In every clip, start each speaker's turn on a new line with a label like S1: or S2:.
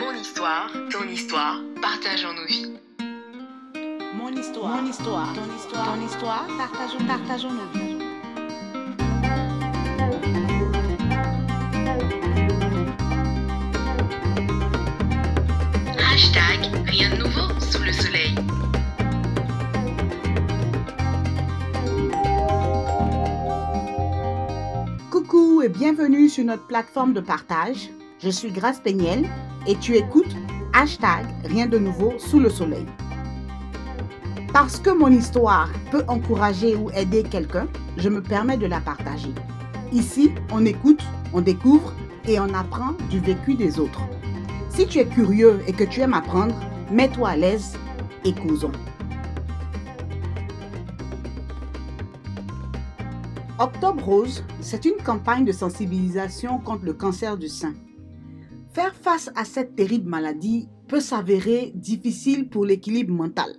S1: Mon histoire, ton histoire, partageons nos vies.
S2: Mon histoire, mon histoire, ton histoire, ton histoire, partageons, partageons nos vies.
S1: Hashtag rien de nouveau sous le soleil.
S2: Coucou et bienvenue sur notre plateforme de partage. Je suis Grace Peignel et tu écoutes hashtag rien de nouveau sous le soleil. Parce que mon histoire peut encourager ou aider quelqu'un, je me permets de la partager. Ici, on écoute, on découvre et on apprend du vécu des autres. Si tu es curieux et que tu aimes apprendre, mets-toi à l'aise et causons. Octobre Rose, c'est une campagne de sensibilisation contre le cancer du sein. Faire face à cette terrible maladie peut s'avérer difficile pour l'équilibre mental.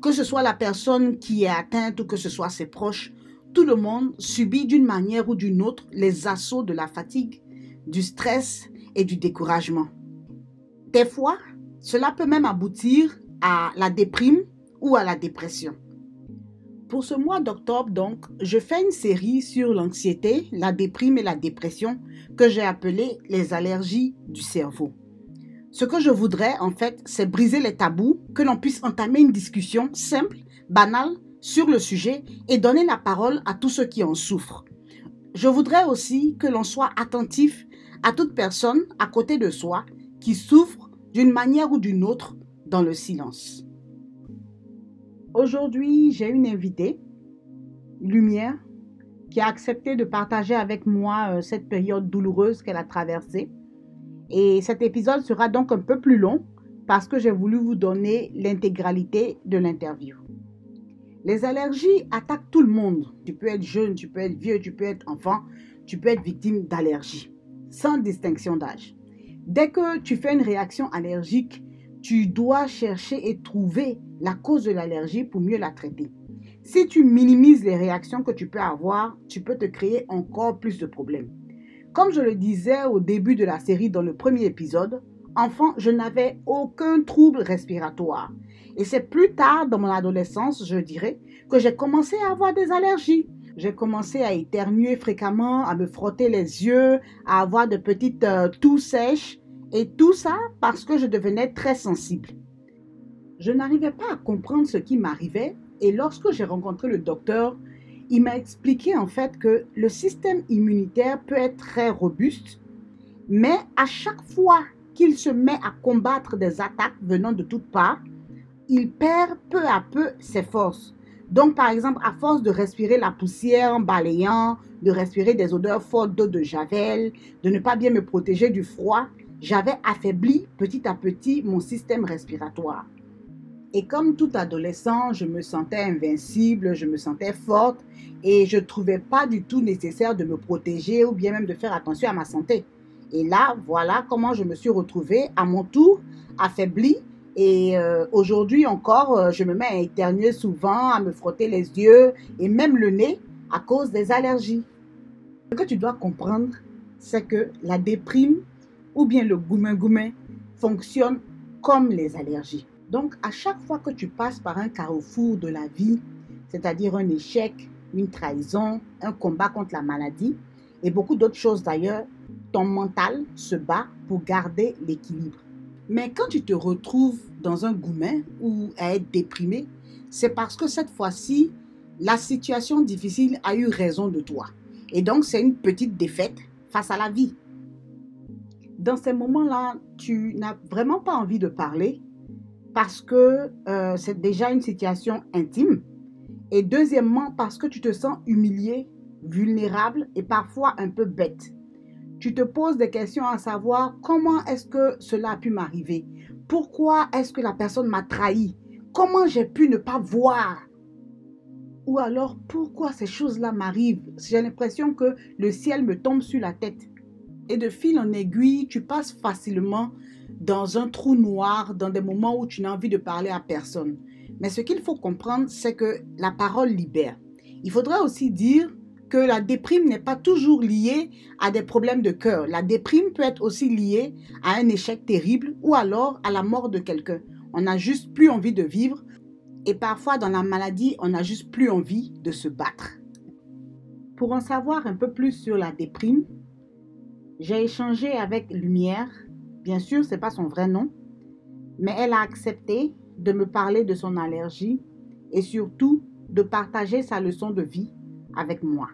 S2: Que ce soit la personne qui est atteinte ou que ce soit ses proches, tout le monde subit d'une manière ou d'une autre les assauts de la fatigue, du stress et du découragement. Des fois, cela peut même aboutir à la déprime ou à la dépression. Pour ce mois d'octobre, donc, je fais une série sur l'anxiété, la déprime et la dépression que j'ai appelée les allergies du cerveau. Ce que je voudrais, en fait, c'est briser les tabous, que l'on puisse entamer une discussion simple, banale, sur le sujet et donner la parole à tous ceux qui en souffrent. Je voudrais aussi que l'on soit attentif à toute personne à côté de soi qui souffre d'une manière ou d'une autre dans le silence. Aujourd'hui, j'ai une invitée, Lumière, qui a accepté de partager avec moi euh, cette période douloureuse qu'elle a traversée. Et cet épisode sera donc un peu plus long parce que j'ai voulu vous donner l'intégralité de l'interview. Les allergies attaquent tout le monde. Tu peux être jeune, tu peux être vieux, tu peux être enfant, tu peux être victime d'allergies, sans distinction d'âge. Dès que tu fais une réaction allergique, tu dois chercher et trouver la cause de l'allergie pour mieux la traiter. Si tu minimises les réactions que tu peux avoir, tu peux te créer encore plus de problèmes. Comme je le disais au début de la série dans le premier épisode, enfant, je n'avais aucun trouble respiratoire. Et c'est plus tard dans mon adolescence, je dirais, que j'ai commencé à avoir des allergies. J'ai commencé à éternuer fréquemment, à me frotter les yeux, à avoir de petites euh, toux sèches. Et tout ça parce que je devenais très sensible. Je n'arrivais pas à comprendre ce qui m'arrivait et lorsque j'ai rencontré le docteur, il m'a expliqué en fait que le système immunitaire peut être très robuste, mais à chaque fois qu'il se met à combattre des attaques venant de toutes parts, il perd peu à peu ses forces. Donc, par exemple, à force de respirer la poussière en balayant, de respirer des odeurs fortes d'eau de javel, de ne pas bien me protéger du froid, j'avais affaibli petit à petit mon système respiratoire. Et comme tout adolescent, je me sentais invincible, je me sentais forte et je ne trouvais pas du tout nécessaire de me protéger ou bien même de faire attention à ma santé. Et là, voilà comment je me suis retrouvée à mon tour affaiblie. Et euh, aujourd'hui encore, euh, je me mets à éternuer souvent, à me frotter les yeux et même le nez à cause des allergies. Ce que tu dois comprendre, c'est que la déprime ou bien le goumin-goumin fonctionne comme les allergies. Donc, à chaque fois que tu passes par un carrefour de la vie, c'est-à-dire un échec, une trahison, un combat contre la maladie, et beaucoup d'autres choses d'ailleurs, ton mental se bat pour garder l'équilibre. Mais quand tu te retrouves dans un goumin ou à être déprimé, c'est parce que cette fois-ci, la situation difficile a eu raison de toi. Et donc, c'est une petite défaite face à la vie. Dans ces moments-là, tu n'as vraiment pas envie de parler parce que euh, c'est déjà une situation intime. Et deuxièmement, parce que tu te sens humilié, vulnérable et parfois un peu bête. Tu te poses des questions à savoir comment est-ce que cela a pu m'arriver? Pourquoi est-ce que la personne m'a trahi? Comment j'ai pu ne pas voir? Ou alors pourquoi ces choses-là m'arrivent? J'ai l'impression que le ciel me tombe sur la tête. Et de fil en aiguille, tu passes facilement dans un trou noir, dans des moments où tu n'as envie de parler à personne. Mais ce qu'il faut comprendre, c'est que la parole libère. Il faudrait aussi dire que la déprime n'est pas toujours liée à des problèmes de cœur. La déprime peut être aussi liée à un échec terrible ou alors à la mort de quelqu'un. On n'a juste plus envie de vivre et parfois dans la maladie, on n'a juste plus envie de se battre. Pour en savoir un peu plus sur la déprime, j'ai échangé avec Lumière. Bien sûr, ce n'est pas son vrai nom, mais elle a accepté de me parler de son allergie et surtout de partager sa leçon de vie avec moi.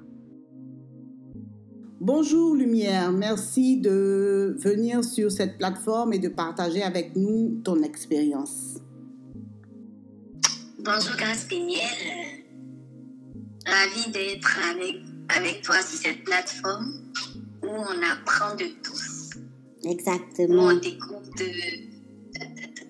S2: Bonjour Lumière, merci de venir sur cette plateforme et de partager avec nous ton expérience.
S3: Bonjour Grâce Lumière, ravi d'être avec, avec toi sur cette plateforme où on apprend de tous.
S4: Exactement.
S3: Où on découvre de,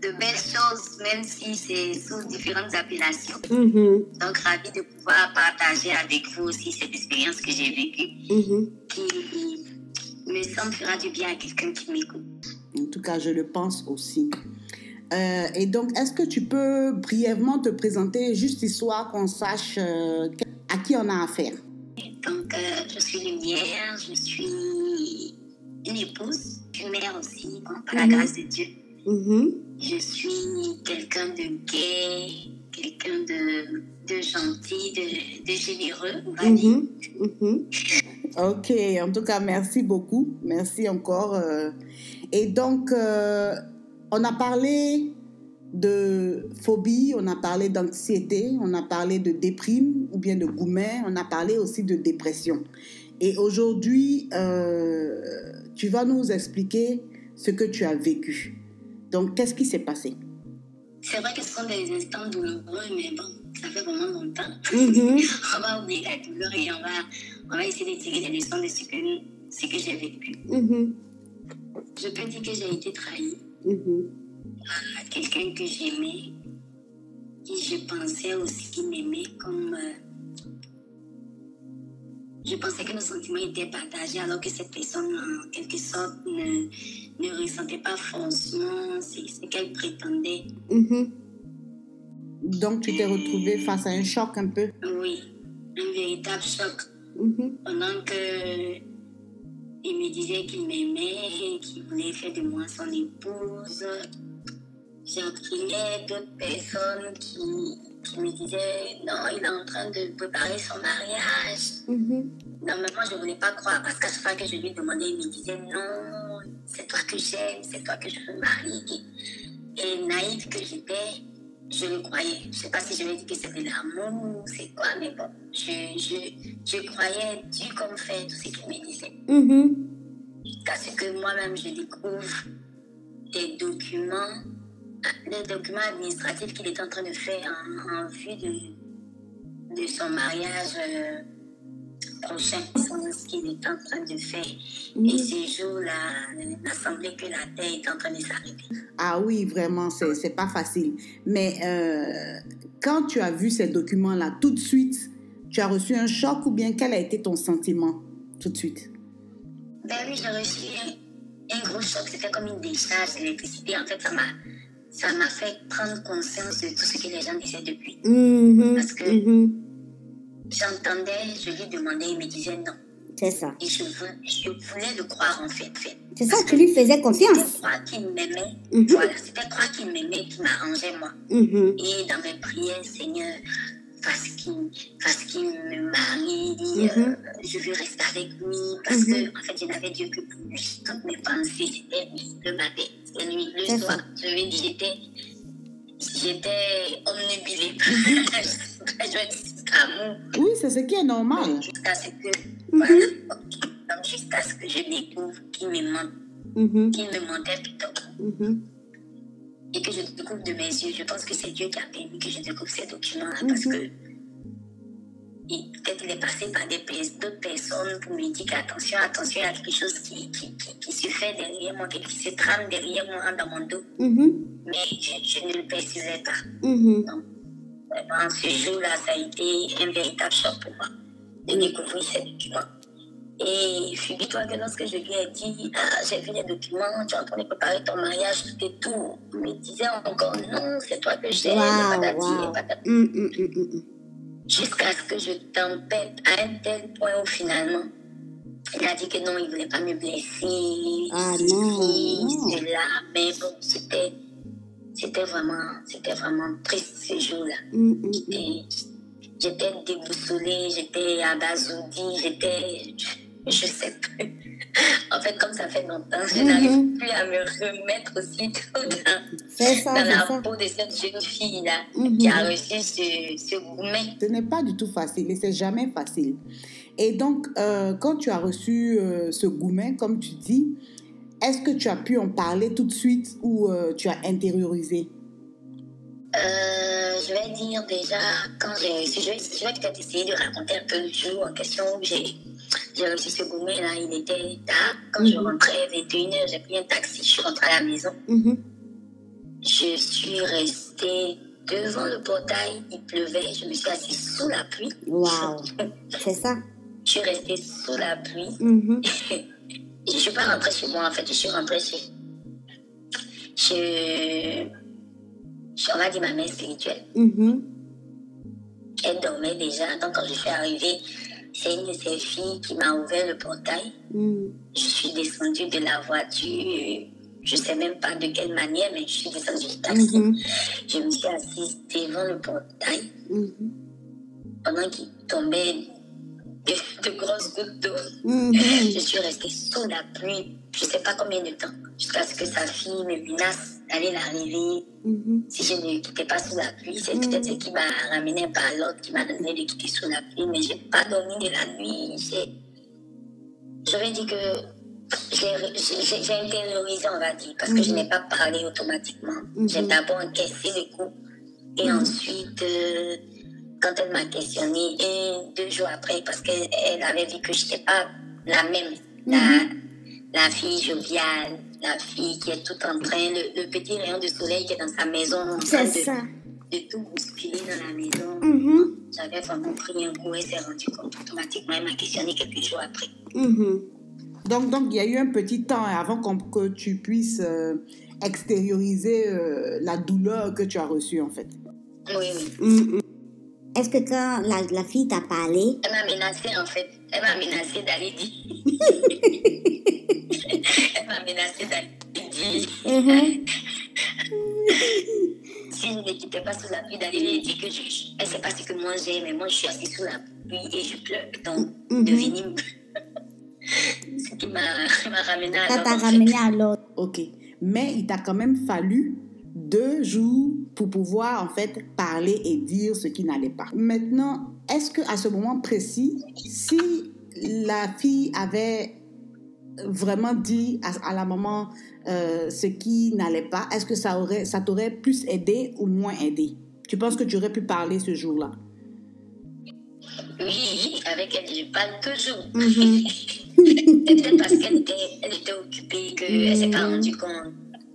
S3: de belles choses, même si c'est sous différentes appellations.
S4: Mhm,
S3: Donc, ravi de pouvoir partager avec vous aussi cette expérience que j'ai vécue,
S4: mhm.
S3: qui me semble fera du bien à quelqu'un qui m'écoute.
S2: En tout cas, je le pense aussi. Euh, et donc, est-ce que tu peux brièvement te présenter, juste histoire qu'on sache euh, à qui on a affaire?
S3: Donc, euh, je suis Lumière, je suis une épouse, une mère aussi, bon, par la
S4: Mhm.
S3: grâce de Dieu.
S4: Mhm.
S3: Je suis quelqu'un de gai, quelqu'un de, de gentil, de, de généreux, on va dire.
S4: Mhm.
S2: Ok, en tout cas, merci beaucoup. Merci encore. euh. Et donc, euh, on a parlé de phobie, on a parlé d'anxiété, on a parlé de déprime ou bien de gourmet, on a parlé aussi de dépression. Et aujourd'hui, euh, tu vas nous expliquer ce que tu as vécu. Donc, qu'est-ce qui s'est passé?
S3: C'est vrai que ce sont des instants douloureux, mais bon, ça fait vraiment longtemps.
S4: Mhm.
S3: on va oublier la douleur et on va, on va essayer de tirer des leçons de ce que, ce que j'ai vécu.
S4: Mhm.
S3: Je peux dire que j'ai été trahie
S4: Mhm.
S3: À quelqu'un que j'aimais, qui je pensais aussi m'aimait comme... euh, je pensais que nos sentiments étaient partagés alors que cette personne, en quelque sorte, ne, ne ressentait pas forcément ce qu'elle prétendait.
S4: Mhm.
S2: Donc, tu t'es retrouvé face à un choc un peu.
S3: Oui, un véritable choc.
S4: Mhm.
S3: Pendant que il me disait qu'il m'aimait, qu'il voulait faire de moi son épouse, j'entendais d'autres personnes qui, qui me disaient non, il est en train de préparer son mariage.
S4: Mhm.
S3: Normalement, je ne voulais pas croire parce qu'à chaque fois que je lui demandais, il me disait non, c'est toi que j'aime, c'est toi que je veux marier. Et naïve que j'étais, je le croyais. Je ne sais pas si je vais dire que c'était l'amour ou c'est quoi, mais bon, je, je, je croyais Dieu comme fait tout ce qu'il me disait.
S4: Mhm.
S3: Jusqu'à ce que moi-même je découvre des documents, des documents administratifs qu'il est en train de faire en, en vue de, de son mariage euh, prochain, ce qu'il est en train de faire. Et ces jours-là, il a semblé que la terre est en train de s'arrêter.
S2: Ah oui, vraiment, c'est pas facile. Mais euh, quand tu as vu ces documents-là, tout de suite, tu as reçu un choc ou bien quel a été ton sentiment tout de suite?
S3: Ben oui, j'ai reçu un, un gros choc. C'était comme une décharge d'électricité. En fait, ça m'a, ça m'a fait prendre conscience de tout ce que les gens disaient depuis.
S4: Mhm.
S3: Parce que-
S4: Mhm.
S3: J'entendais, je lui demandais, il me disait non.
S4: C'est ça.
S3: Et je voulais, je voulais le croire en fait. fait.
S4: C'est ça, tu lui faisais
S3: C'était
S4: confiance.
S3: croire qu'il m'aimait.
S4: Mhm.
S3: Voilà, c'était croire qu'il m'aimait qui m'arrangeait moi. Et dans mes prières, Seigneur, parce qu'il parce qu'il me marie, dit, euh, je veux rester avec lui, parce que en fait, je n'avais Dieu que pour lui. Toutes mes pensées, c'était le matin, c'était lui, le soir. Je veux dire, j'étais, j'étais omnibilée. Je veux dire, amour,
S2: Oui, c'est ce qui est normal.
S3: jusqu'à ce que,
S4: Mhm.
S3: voilà, jusqu'à ce que je découvre qu'il me ment, qu'il me mentait plutôt. Et que je découvre de mes yeux. Je pense que c'est Dieu qui a permis que je découvre ces documents-là
S4: Mhm.
S3: parce que peut-être il est passé par d'autres personnes pour me dire qu'attention, attention, il y a quelque chose qui, qui, qui, qui se fait derrière moi, qui se trame derrière moi dans mon dos.
S4: Mhm.
S3: Mais je, je ne le percevais pas.
S4: Mhm.
S3: Vraiment, ce jour-là, ça a été un véritable choc pour moi de découvrir ces documents. Et figure-toi que lorsque je lui ai dit, ah, j'ai vu les documents, tu es en train de préparer ton mariage, tout et tout, il me disait encore, non, c'est toi que j'aime,
S4: Waouh,
S3: patati.
S4: Mhm, mhm, mhm,
S3: Jusqu'à ce que je tempête à un tel point où finalement, il a dit que non, il ne voulait pas me blesser.
S4: Ah, non,
S3: cela. Mais bon, c'était, c'était vraiment, c'était vraiment triste ce jour-là.
S4: Mm, mm, mm.
S3: Et j'étais déboussolée, j'étais abasourdie, j'étais, je, sais plus. En fait, comme ça fait longtemps, je
S4: Mhm.
S3: n'arrive plus à me remettre aussitôt dans,
S4: ça,
S3: dans la
S4: ça.
S3: peau de cette jeune fille-là
S4: Mhm.
S3: qui a reçu ce, ce gourmet.
S2: Ce n'est pas du tout facile et c'est jamais facile. Et donc, euh, quand tu as reçu euh, ce gourmet, comme tu dis, est-ce que tu as pu en parler tout de suite ou euh, tu as intériorisé?
S3: Euh, je vais dire déjà, quand j'ai reçu, je vais, je vais peut-être essayer de raconter un peu le jour en question où j'ai j'ai reçu ce gourmet-là. Il était tard. Quand je
S4: Mhm.
S3: rentrais, 21h, j'ai pris un taxi, je suis rentrée à la maison.
S4: Mhm.
S3: Je suis restée devant le portail, il pleuvait, je me suis assise sous la pluie.
S4: Wow. C'est ça.
S3: Je suis restée sous la pluie.
S4: Mhm.
S3: Je ne suis pas rentrée chez moi, en fait, je suis rentrée chez. chez. chez- on va dire ma mère spirituelle. Elle dormait déjà, donc quand je suis arrivée, c'est une de ses filles qui m'a ouvert le portail.
S4: Mm.
S3: Je suis descendue de la voiture, je ne sais même pas de quelle manière, mais je suis descendue du taxi.
S4: Mhm.
S3: Je me suis assise devant le portail
S4: Mhm.
S3: pendant qu'il tombait de, de grosses gouttes d'eau.
S4: Mhm.
S3: Je suis restée sous la pluie, je ne sais pas combien de temps, jusqu'à ce que sa fille me menace d'aller la réveiller.
S4: Mhm.
S3: Si je ne quittais pas sous la pluie, c'est
S4: Mhm.
S3: peut-être ce qui m'a ramené par l'autre, qui m'a donné de quitter sous la pluie, mais je n'ai pas dormi de la nuit. J'ai- Je vais dire que j'ai- j'ai j'ai intériorisé, on va dire, parce que je
S4: Mhm.
S3: n'ai pas parlé automatiquement. J'ai d'abord encaissé le coup, et ensuite, euh, quand elle m'a questionné, et deux jours après, parce qu'elle elle avait vu que je n'étais pas la même, la, la fille joviale, la fille qui est tout en train, le, le petit rayon de soleil qui est dans sa maison, en train de,
S4: ça.
S3: de tout bousculer dans la maison.
S4: Mhm.
S3: J'avais vraiment pris un coup et s'est rendu compte automatiquement. Elle m'a questionné quelques jours après.
S4: Mhm.
S2: Donc, donc, il y a eu un petit temps avant qu'on- que tu puisses euh, extérioriser euh, la douleur que tu as reçue, en fait.
S3: Oui, oui.
S4: Mhm. Est-ce que quand la, la fille t'a parlé,
S3: Elle m'a menacé en fait. Elle m'a menacé d'aller dire. Menacé d'aller dire.
S4: Mhm.
S3: Si je ne quittais pas sous la pluie, d'aller lui dire que je. Elle sait pas ce que moi j'ai, mais moi je suis assise sous la pluie et je pleure. Donc,
S4: Mhm.
S3: devenez. Ce qui m'a m'a ramené à
S4: ça
S3: l'ordre,
S4: t'a
S3: en fait.
S4: ramené à l'autre
S2: Ok. Mais il t'a quand même fallu deux jours pour pouvoir, en fait, parler et dire ce qui n'allait pas. Maintenant, est-ce que à ce moment précis, si la fille avait vraiment dit à, à la maman euh, ce qui n'allait pas, est-ce que ça aurait, ça t'aurait plus aidé ou moins aidé? Tu penses que tu aurais pu parler ce jour-là?
S3: Oui, avec elle, je parle toujours. C'est peut-être parce qu'elle était, elle était occupée qu'elle ne s'est pas rendue compte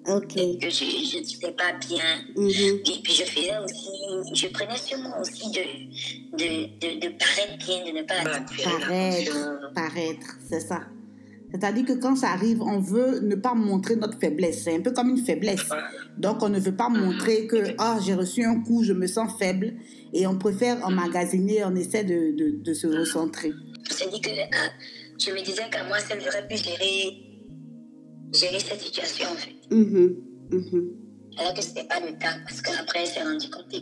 S4: Ok.
S3: que je je n'étais pas bien.
S4: Mhm.
S3: Et puis je faisais aussi, je prenais sur moi aussi de, de, de, de paraître bien, de ne pas
S2: Paraître,
S3: l'attention.
S2: paraître, c'est ça. C'est-à-dire que quand ça arrive, on veut ne pas montrer notre faiblesse. C'est un peu comme une faiblesse. Donc, on ne veut pas montrer que ah, j'ai reçu un coup, je me sens faible. Et on préfère emmagasiner, on essaie de, de, de se recentrer.
S3: Suis dit que je me disais qu'à moi seule, j'aurais pu gérer, gérer cette situation en fait.
S4: Mhm. Mhm.
S3: Alors que ce n'était pas le cas parce qu'après elle s'est rendue compte.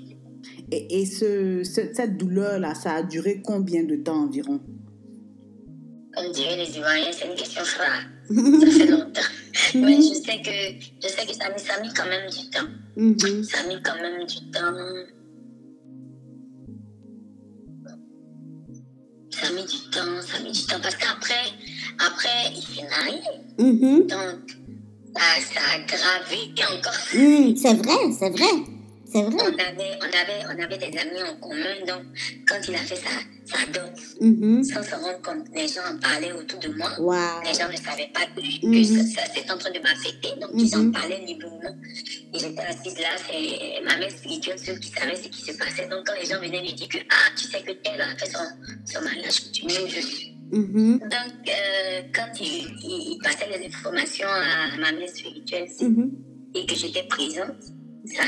S2: Et, et ce, ce- cette douleur-là, ça a duré combien de temps environ?
S3: Comme diraient les Ivoiriens, c'est une question rare. Ça fait longtemps. Mais je sais que, je sais que ça, mis- ça mis quand même du temps.
S4: Mhm.
S3: Ça a mis quand même du temps. Ça a mis du temps, ça a mis du temps. Parce qu'après, après, il s'est marié.
S4: Mhm.
S3: Donc, ça, ça a gravé encore.
S4: Mhm. C'est vrai, c'est vrai. C'est
S3: On avait, on, avait, on avait des amis en commun. Donc, quand il a fait sa, sa dot,
S4: Mhm.
S3: sans se rendre compte, les gens en parlaient autour de moi.
S4: Wow.
S3: Les gens ne savaient pas que,
S4: Mhm.
S3: ça, en train de m'affecter. Donc, ils en
S4: Mhm.
S3: parlaient librement. Et j'étais assise là, c'est ma mère spirituelle, seule qui savait ce qui se passait. Donc, quand les gens venaient lui dire que, ah, tu sais que tel a fait son, son mariage, tu m'aimes, je suis? Donc, euh, quand il, il, il passait les informations à ma mère spirituelle et que j'étais présente, ça,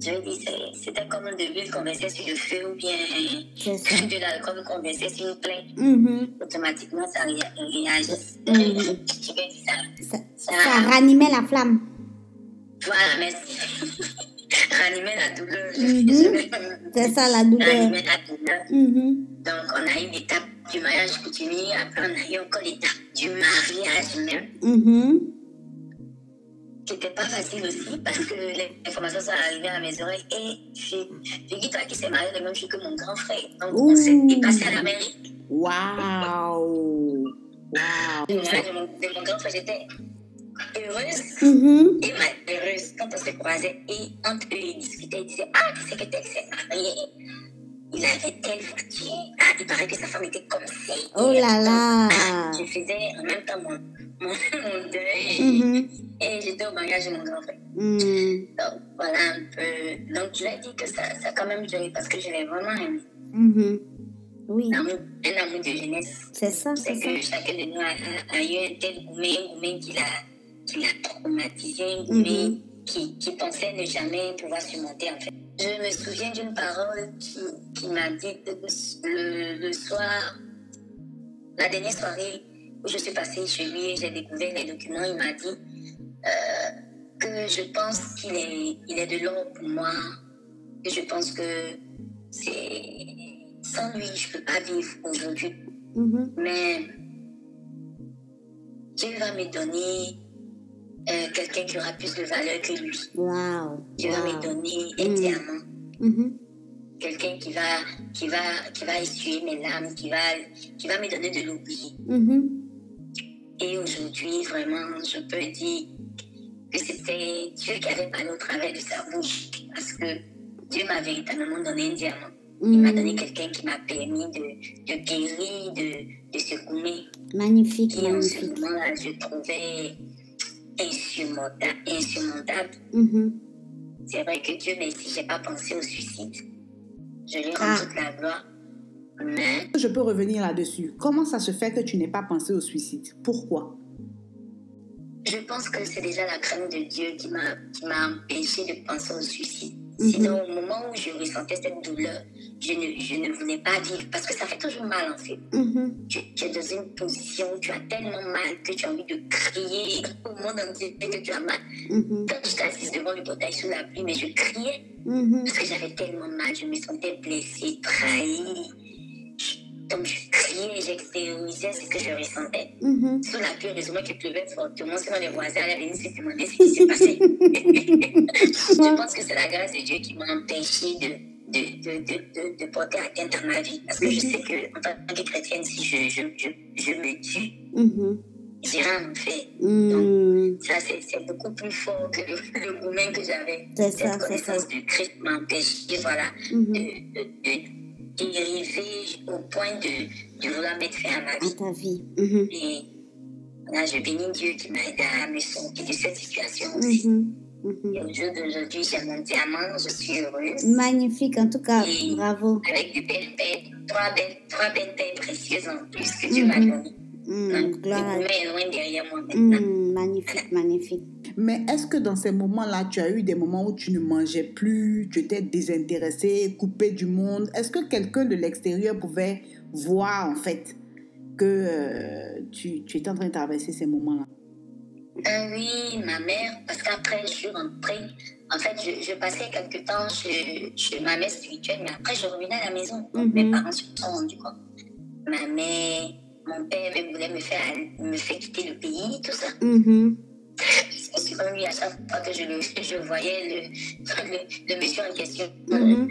S3: Je lui dis, c'est- c'était comme de l'huile qu'on versait sur le feu ou bien de l'alcool qu'on versait sur une plainte.
S4: Mhm.
S3: Automatiquement, ça ré- réagit. Je lui dis ça.
S4: Ça,
S3: Ça,
S4: ça ranimait la flamme.
S3: voilà, merci. Ranimer la douleur.
S4: Mhm. C'est ça la douleur.
S3: Ranimer la douleur. Donc, on a eu l'étape du mariage coutumier, après, on a eu encore l'étape du mariage même.
S4: Mhm.
S3: Qui n'était pas facile aussi parce que les informations sont arrivées à mes oreilles et je figure-toi qui s'est marié le même jour que mon grand frère. Donc on s'est
S4: Ouh.
S3: dépassé à l'Amérique.
S2: Waouh!
S3: Mariage de mon, de mon grand frère, j'étais heureuse
S4: Mhm.
S3: et malheureuse quand on se croisait et entre eux ils discutaient, ils disaient Ah, tu sais que t'es marié. Il avait telle voiture. Ah, il paraît que sa femme était comme ça.
S4: Oh là là.
S3: Je faisais en même temps mon, mon, mon deuil
S4: Mhm.
S3: et j'étais au mariage de mon grand frère.
S4: Mhm.
S3: Donc, voilà un peu. Donc, je lui ai dit que ça, ça a quand même duré parce que je l'ai vraiment aimé.
S4: Mhm. Oui,
S3: Un amour, un amour de jeunesse.
S4: c'est ça, c'est ça.
S3: que chacun de nous a, eu un tel gourmet, un gourmet qui l'a, qui l'a traumatisé, un gourmet
S4: Mhm.
S3: qui, qui pensait ne jamais pouvoir surmonter en fait. Je me souviens d'une parole qui, qui m'a dit le, le soir, la dernière soirée où je suis passée chez lui et j'ai découvert les documents, il m'a dit euh, que je pense qu'il est, il est de l'or pour moi, que je pense que c'est sans lui, je ne peux pas vivre aujourd'hui.
S4: Mhm.
S3: Mais Dieu va me donner euh, quelqu'un qui aura plus de valeur que lui.
S4: Wow.
S3: Dieu va me donner un
S4: Mm.
S3: diamant. Quelqu'un qui va, qui, va, qui va essuyer mes larmes, qui va, qui va me donner de l'oubli.
S4: Mhm.
S3: Et aujourd'hui, vraiment, je peux dire que c'était Dieu qui avait parlé au travers de sa bouche. Parce que Dieu m'a véritablement donné un diamant. Il m'a donné
S4: Mhm. quelqu'un
S3: qui m'a permis de, de guérir de, de gourmet
S4: Magnifique,
S3: qui en ce moment-là, je trouvais insurmontable. insurmontable.
S4: Mhm.
S3: C'est vrai que Dieu merci, j'ai pas pensé au suicide. Je lui rends
S4: Ah.
S3: toute la gloire. Mais
S2: Je peux revenir là-dessus. Comment ça se fait que tu n'aies pas pensé au suicide? Pourquoi?
S3: je pense que c'est déjà la crainte de Dieu qui m'a empêché de penser au suicide.
S4: Mhm.
S3: Sinon, au moment où je ressentais cette douleur, je ne, je ne voulais pas vivre parce que ça fait toujours mal en fait.
S4: Mhm.
S3: Tu, tu es dans une position où tu as tellement mal que tu as envie de crier au monde entier que tu as mal.
S4: Mhm.
S3: Quand j'étais assise devant le portail sous la pluie, mais je criais
S4: Mhm.
S3: parce que j'avais tellement mal, je me sentais blessée, trahie. Donc je criais, j'extériorisais ce que je ressentais.
S4: Mhm.
S3: Sous la pluie, heureusement qu'il pleuvait fortement, sinon les voisins allaient venir se demander ce qui s'est passé. je pense que c'est la grâce de Dieu qui m'a empêché de, de, de, de, de, porter atteinte à ma vie. Parce que je sais que en tant que chrétienne, si je, je, je, je me tue,
S4: Mhm.
S3: j'irai en enfer.
S4: Mhm.
S3: Ça, c'est c'est beaucoup plus fort que le, gourmet que j'avais.
S4: C'est ça,
S3: Cette
S4: c'est ça.
S3: connaissance du Christ m'a empêché, voilà,
S4: Mhm.
S3: de, dériver au point de, de vouloir mettre fin à ma
S4: À
S3: vie.
S4: ta vie. Mhm.
S3: Et là, je bénis Dieu qui m'a aidé à me sortir de cette situation aussi. Et au jour d'aujourd'hui, j'ai mon diamant, je suis heureuse.
S4: Magnifique, en tout cas,
S3: Et-
S4: bravo.
S3: Avec de belles perles, trois belles, trois belles précieuses en plus que Dieu m'a
S4: Mhm.
S3: données.
S4: Mhm.
S3: Donc, le
S4: Gloire à
S3: gourmet est loin derrière moi maintenant.
S4: Mhm. Magnifique, magnifique.
S2: Mais est-ce que dans ces moments-là, tu as eu des moments où tu ne mangeais plus, tu étais désintéressé, coupé du monde? Est-ce que quelqu'un de l'extérieur pouvait voir en fait que euh, tu, tu étais en train de traverser ces moments-là?
S3: Euh, oui, ma mère, parce qu'après, je suis rentrée. En fait, je, je passais quelque temps chez, chez ma mère spirituelle, mais après, je revenais à la maison. Donc,
S4: Mhm.
S3: Mes parents se sont rendus compte. Ma mère, mon père même voulait me faire, me faire quitter le pays, tout ça. Parce que comme lui, à chaque fois que je, le, je voyais le, le, le monsieur en question,
S4: Mhm.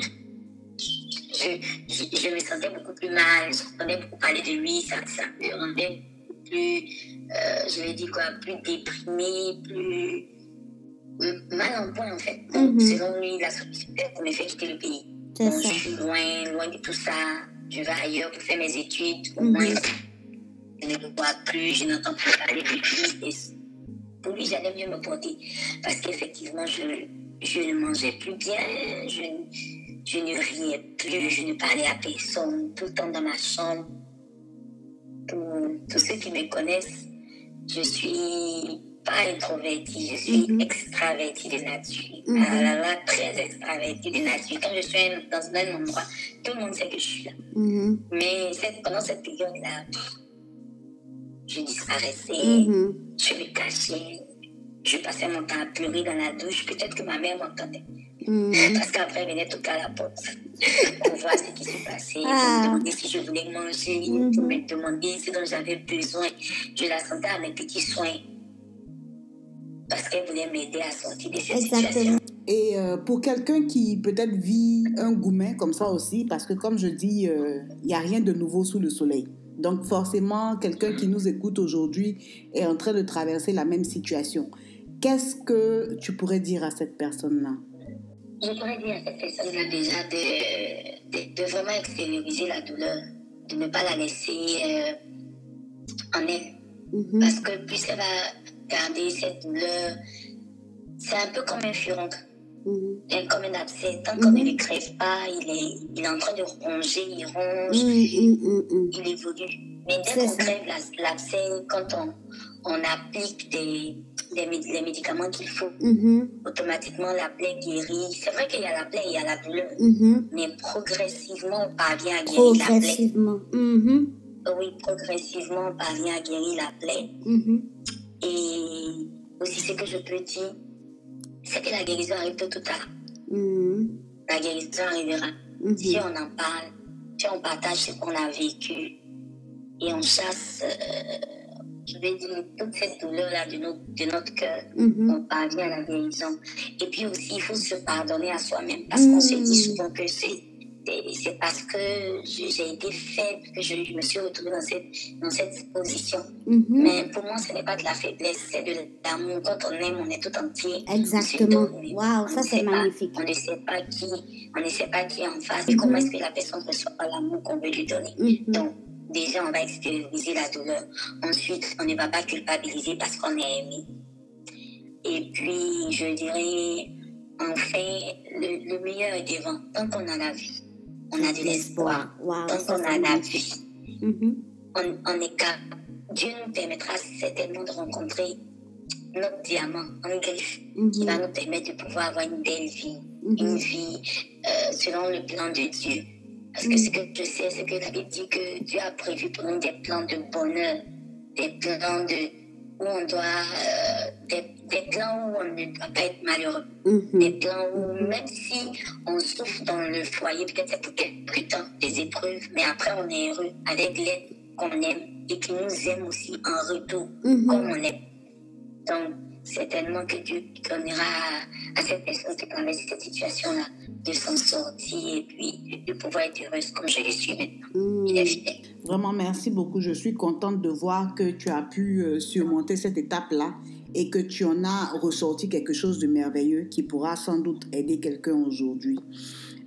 S3: je, je, je me sentais beaucoup plus mal. J'entendais beaucoup parler de lui, ça, ça me rendait plus, euh, je vais dire quoi, plus déprimé, plus m- mal en point en fait. Donc,
S4: Mhm.
S3: selon lui, la solution pour me faire quitter le pays.
S4: C'est
S3: Donc, je suis loin, loin de tout ça. Je vais ailleurs pour faire mes études. Au
S4: Mhm.
S3: moins, je ne le vois plus, je n'entends plus parler de lui. Pour lui, j'allais mieux me porter. Parce qu'effectivement, je, je ne mangeais plus bien, je, je ne riais plus, je ne parlais à personne, tout le temps dans ma chambre. Tous ceux qui me connaissent, je suis pas introvertie, je suis
S4: Mhm.
S3: extravertie de nature.
S4: Mhm.
S3: Ah là là, très extravertie de nature. Quand je suis dans un endroit, tout le monde sait que je suis là.
S4: Mhm.
S3: Mais cette- pendant cette période-là, je disparaissais,
S4: Mhm.
S3: je me cachais, je passais mon temps à pleurer dans la douche. Peut-être que ma mère m'entendait.
S4: Mhm.
S3: Parce qu'après, elle venait toquer à la porte pour voir ce qui se passait, pour
S4: Ah.
S3: me demander si je voulais manger,
S4: Mhm.
S3: pour me demander ce dont j'avais besoin. Je la sentais à mes petits soins. Parce qu'elle voulait m'aider à sortir de cette
S4: Exactement.
S3: situation.
S2: Et euh, pour quelqu'un qui peut-être vit un goumet comme ça aussi, parce que comme je dis, il n'y a rien de nouveau sous le soleil. Donc forcément, quelqu'un qui nous écoute aujourd'hui est en train de traverser la même situation. Qu'est-ce que tu pourrais dire à cette personne-là?
S3: Je pourrais dire à cette personne-là déjà de, de, de vraiment extérioriser la douleur, de ne pas la laisser euh, en elle.
S4: Mhm.
S3: Parce que plus elle va garder cette douleur, c'est un peu comme un furoncle.
S4: Mhm.
S3: Et comme un abcès, tant qu'on
S4: Mhm.
S3: ne le crève pas, il est, il est en train de ronger, il ronge,
S4: Mhm, mhm, mhm.
S3: il évolue. Mais dès
S4: C'est
S3: qu'on
S4: ça.
S3: crève la- l'abcès, quand on, on applique des, les médicaments qu'il faut,
S4: Mhm,
S3: automatiquement la plaie guérit. C'est vrai qu'il y a la plaie, il y a la douleur,
S4: mhm.
S3: mais progressivement on parvient à guérir la plaie.
S4: Progressivement. Mhm,
S3: Oui, progressivement on parvient à guérir la plaie. Et aussi ce que je peux dire, c'est que la guérison arrive tôt ou tard. La guérison arrivera. Si on en parle, si on partage ce qu'on a vécu et on chasse, euh, je vais dire, toute cette douleur-là de, notre cœur,
S4: Mhm.
S3: on parvient à la guérison. Et puis aussi, il faut se pardonner à soi-même parce qu'on se dit
S4: Mm.
S3: souvent que c'est c'est- parce que j'ai été faible que je me suis retrouvée dans cette, dans cette position.
S4: Mhm.
S3: Mais pour moi, ce n'est pas de la faiblesse, c'est de l'amour. Quand on aime, on est tout entier.
S4: Exactement. Waouh, ça c'est
S3: pas-
S4: magnifique.
S3: On ne sait pas qui, on ne sait pas qui est en face et
S4: Mhm.
S3: comment est-ce que la personne reçoit l'amour qu'on veut lui donner. Donc, déjà, on va extérioriser la douleur. Ensuite, on ne va pas culpabiliser parce qu'on est aimé. Et puis, je dirais, enfin, le, le meilleur est devant. Tant qu'on a la vie, on a de l'espoir. Tant qu'on a la vie,
S4: Mhm,
S3: on, on est capable. Dieu nous permettra certainement de rencontrer notre diamant en griffe qui va
S4: mhm,
S3: nous permettre de pouvoir avoir une belle vie,
S4: mhm.
S3: une vie euh, selon le plan de Dieu. Parce que ce que je sais, c'est que la Bible dit que Dieu a prévu pour nous des plans de bonheur, des plans de, où on doit, euh, des, des plans où on ne doit pas être malheureux, des
S4: Mhm.
S3: plans où même si on souffre dans le foyer, peut-être c'est pour quelques temps, des épreuves, mais après on est heureux avec l'aide qu'on aime et qui nous aime aussi en retour,
S4: Mhm.
S3: comme on aime. Donc, certainement que Dieu donnera à, à cette personne qui traverse cette situation-là de s'en sortir et puis de pouvoir être heureuse comme je le suis maintenant. Il est fidèle.
S2: Vraiment, merci beaucoup. Je suis contente de voir que tu as pu euh, surmonter cette étape-là et que tu en as ressorti quelque chose de merveilleux qui pourra sans doute aider quelqu'un aujourd'hui.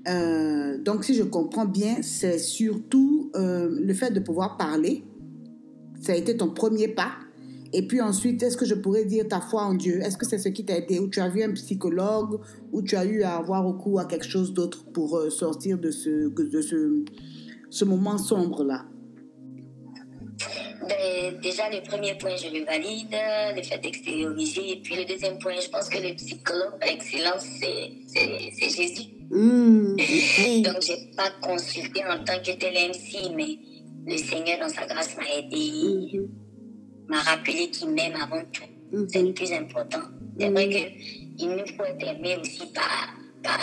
S2: Euh, donc, si je comprends bien, c'est surtout euh, le fait de pouvoir parler. Ça a été ton premier pas. Et puis ensuite, est-ce que je pourrais dire ta foi en Dieu? Est-ce que c'est ce qui t'a aidé? Ou tu as vu un psychologue? Ou tu as eu à avoir recours à quelque chose d'autre pour euh, sortir de ce, de ce, ce moment sombre-là?
S3: Ben, déjà, le premier point, je le valide, le fait d'extérioriser. Et puis le deuxième point, je pense que le psychologue par excellence, c'est- Jésus.
S4: Ok.
S3: Donc, je n'ai pas consulté en tant que tel MC, mais le Seigneur, dans sa grâce, m'a aidé,
S4: Mhm.
S3: M'a rappelé qu'il m'aime avant tout. C'est le
S4: Mhm.
S3: plus important. C'est vrai qu'il nous faut être aimé aussi par, par,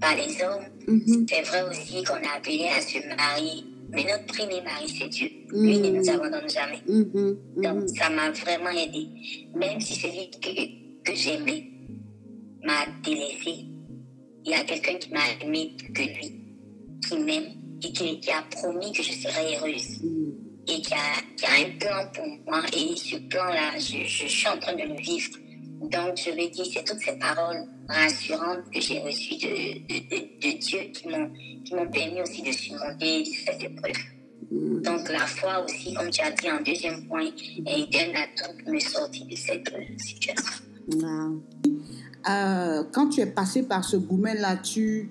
S3: par les hommes.
S4: Mhm.
S3: C'est vrai aussi qu'on a appelé à se marier. Mais notre premier mari, c'est Dieu. Lui ne nous abandonne jamais.
S4: Mhm.
S3: Donc,
S4: Mhm.
S3: ça m'a vraiment aidé. Même si celui que, que j'aimais m'a délaissé, il y a quelqu'un qui m'a aimé plus que lui, qui m'aime et qui, qui a promis que je serais heureuse
S4: Mhm.
S3: et qui a un plan pour moi. Et ce plan-là, je, je suis en train de le vivre. Donc, je vais dire, c'est toutes ces paroles rassurantes que j'ai reçues de, de, de, de Dieu qui m'ont permis aussi de surmonter cette épreuve. Donc, la foi aussi, comme tu as dit en deuxième point, été un atout pour me sortir de cette situation.
S4: Wow.
S2: Euh, quand tu es passé par ce gourmet-là, tu,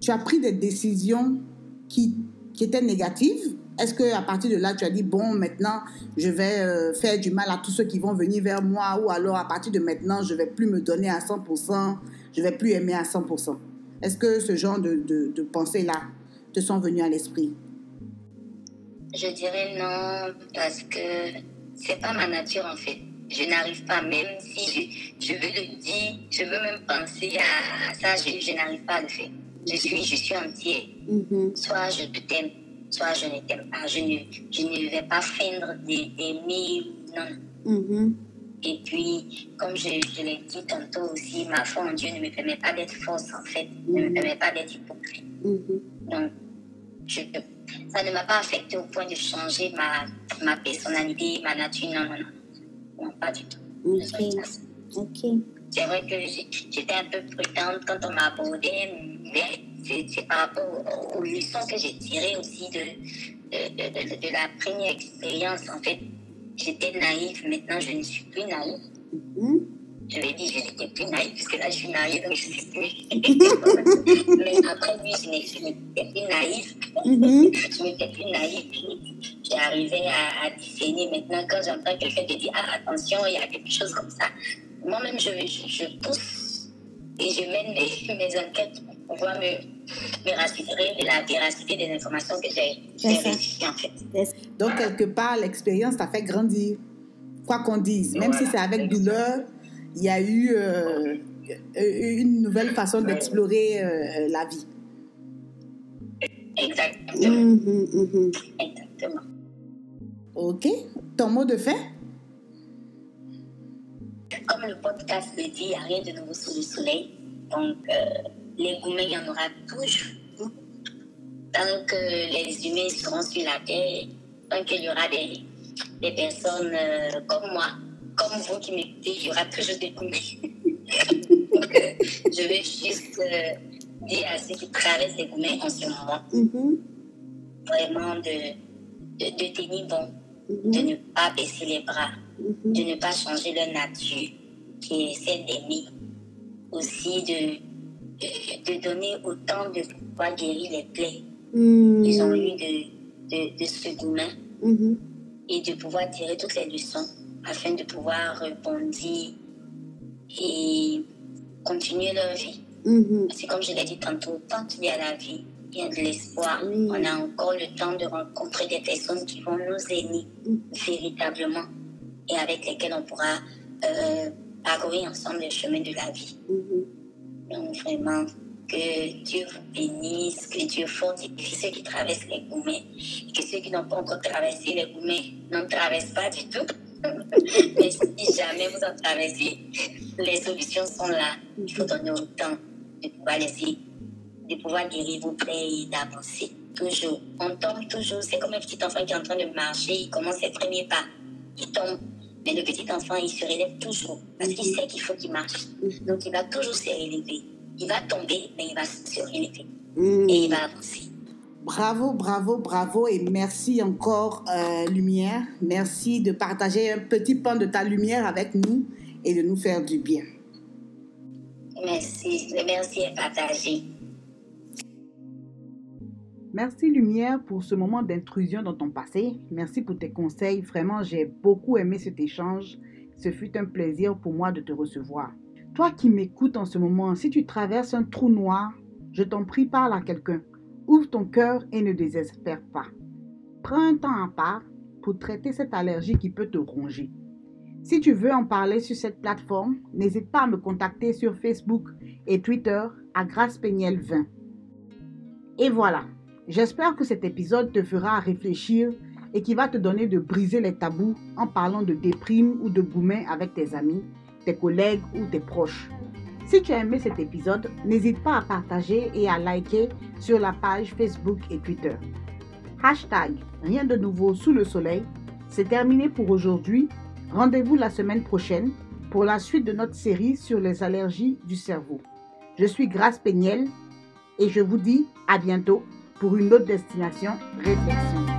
S2: tu as pris des décisions qui, qui étaient négatives? Est-ce que à partir de là, tu as dit, bon, maintenant, je vais euh, faire du mal à tous ceux qui vont venir vers moi, ou alors à partir de maintenant, je vais plus me donner à 100%, je vais plus aimer à 100%. Est-ce que ce genre de, de, de pensées-là te sont venues à l'esprit?
S3: Je dirais non, parce que c'est pas ma nature en fait. Je n'arrive pas, même si je, je veux le dire, je veux même penser à ça, je, je n'arrive pas à le faire. Je suis, je suis entier.
S4: Mhm.
S3: Soit je t'aime, soit je ne t'aime pas. Je ne, je ne vais pas feindre des- d'aimer. Non, non.
S4: Mhm.
S3: Et puis, comme je, je l'ai dit tantôt aussi, ma foi en Dieu ne me permet pas d'être fausse en fait, ne me permet pas d'être hypocrite.
S4: Mhm.
S3: Donc, je, ça ne m'a pas affecté au point de changer ma, ma personnalité, ma nature. Non, non, non. Non, pas du tout. Je suis
S4: Ok.
S3: ça.
S4: Ok.
S3: C'est vrai que j'étais un peu prudente quand on m'a abordé, mais c'est par rapport aux, leçons que j'ai tirées aussi de, de, de, de- de la première expérience. En fait, j'étais naïve, maintenant je ne suis plus naïve.
S4: Mhm.
S3: Je vais dire, je n'étais plus naïve, puisque là je suis naïve, donc je ne suis plus. mais après, oui, je n'étais plus naïve.
S4: Mhm.
S3: je n'étais plus naïve. J'arrivais à, à discerner. Maintenant, quand j'entends quelqu'un te dire Ah, attention, il y a quelque chose comme ça, moi-même, je, je, je pousse et je mène mes, mes enquêtes pouvoir me, me rassurer de la véracité des informations que j'ai reçues, en fait.
S2: Donc, quelque part, l'expérience t'a fait grandir. Quoi qu'on dise, même si c'est avec douleur, il y a eu euh, euh, une nouvelle façon d'explorer euh, la vie.
S3: Exactement.
S4: Mhm. Mhm.
S3: Exactement.
S2: Ok Ton mot de fin?
S3: Comme le podcast le dit, il n'y a rien de nouveau sous le soleil. Donc, euh, les gourmets, il y en aura toujours. Tant que les humains seront sur la terre, tant qu'il y aura des, des personnes euh, comme moi, comme vous qui m'écoutez, il y aura toujours des gourmets. Donc, euh, je vais juste euh, dire à ceux qui traversent les gourmets en ce moment,
S4: Mhm.
S3: vraiment de, de, de tenir bon,
S4: Mhm.
S3: de ne pas baisser les bras
S4: Mhm.
S3: de ne pas changer leur nature, qui est celle d'aimer. Aussi de, de, donner autant de pouvoir guérir les plaies
S4: Mhm.
S3: qu'ils ont eues de, de, de ce gourmet
S4: Mhm.
S3: et de pouvoir tirer toutes les leçons afin de pouvoir rebondir et continuer leur vie. Parce que comme je l'ai dit tantôt, tant qu'il y a la vie, il y a de l'espoir. On a encore le temps de rencontrer des personnes qui vont nous aimer véritablement et avec lesquelles on pourra euh, parcourir ensemble le chemin de la vie. Donc vraiment, que Dieu vous bénisse, que Dieu fortifie ceux qui traversent les gourmets, et que ceux qui n'ont pas encore traversé les gourmets n'en traversent pas du tout. Mais si jamais vous en traversez, les solutions sont là. Il faut donner autant de pouvoir laisser, de pouvoir guérir vos plaies et d'avancer. Toujours. On tombe toujours. C'est comme un petit enfant qui est en train de marcher, il commence ses premiers pas. Il tombe. Mais le petit enfant, il se relève toujours. Parce qu'il sait qu'il faut qu'il marche. Donc il va toujours se relever. Il va tomber, mais il va se relever.
S4: Mhm.
S3: Et il va avancer.
S2: Bravo, bravo, bravo et merci encore euh, Lumière. Merci de partager un petit pan de ta lumière avec nous et de nous faire du bien.
S3: Merci. Le merci est partagé.
S2: Merci Lumière pour ce moment d'intrusion dans ton passé. Merci pour tes conseils. Vraiment, j'ai beaucoup aimé cet échange. Ce fut un plaisir pour moi de te recevoir. Toi qui m'écoutes en ce moment, si tu traverses un trou noir, je t'en prie, parle à quelqu'un. Ouvre ton cœur et ne désespère pas. Prends un temps à part pour traiter cette allergie qui peut te ronger. Si tu veux en parler sur cette plateforme, n'hésite pas à me contacter sur Facebook et Twitter à Grâce Peignel 20. Et voilà, j'espère que cet épisode te fera réfléchir et qui va te donner de briser les tabous en parlant de déprime ou de gourmet avec tes amis, tes collègues ou tes proches. Si tu as aimé cet épisode, n'hésite pas à partager et à liker sur la page Facebook et Twitter. Hashtag Rien de nouveau sous le soleil. C'est terminé pour aujourd'hui. Rendez-vous la semaine prochaine pour la suite de notre série sur les allergies du cerveau. Je suis Grace Peignel et je vous dis à bientôt pour une autre destination réflexion.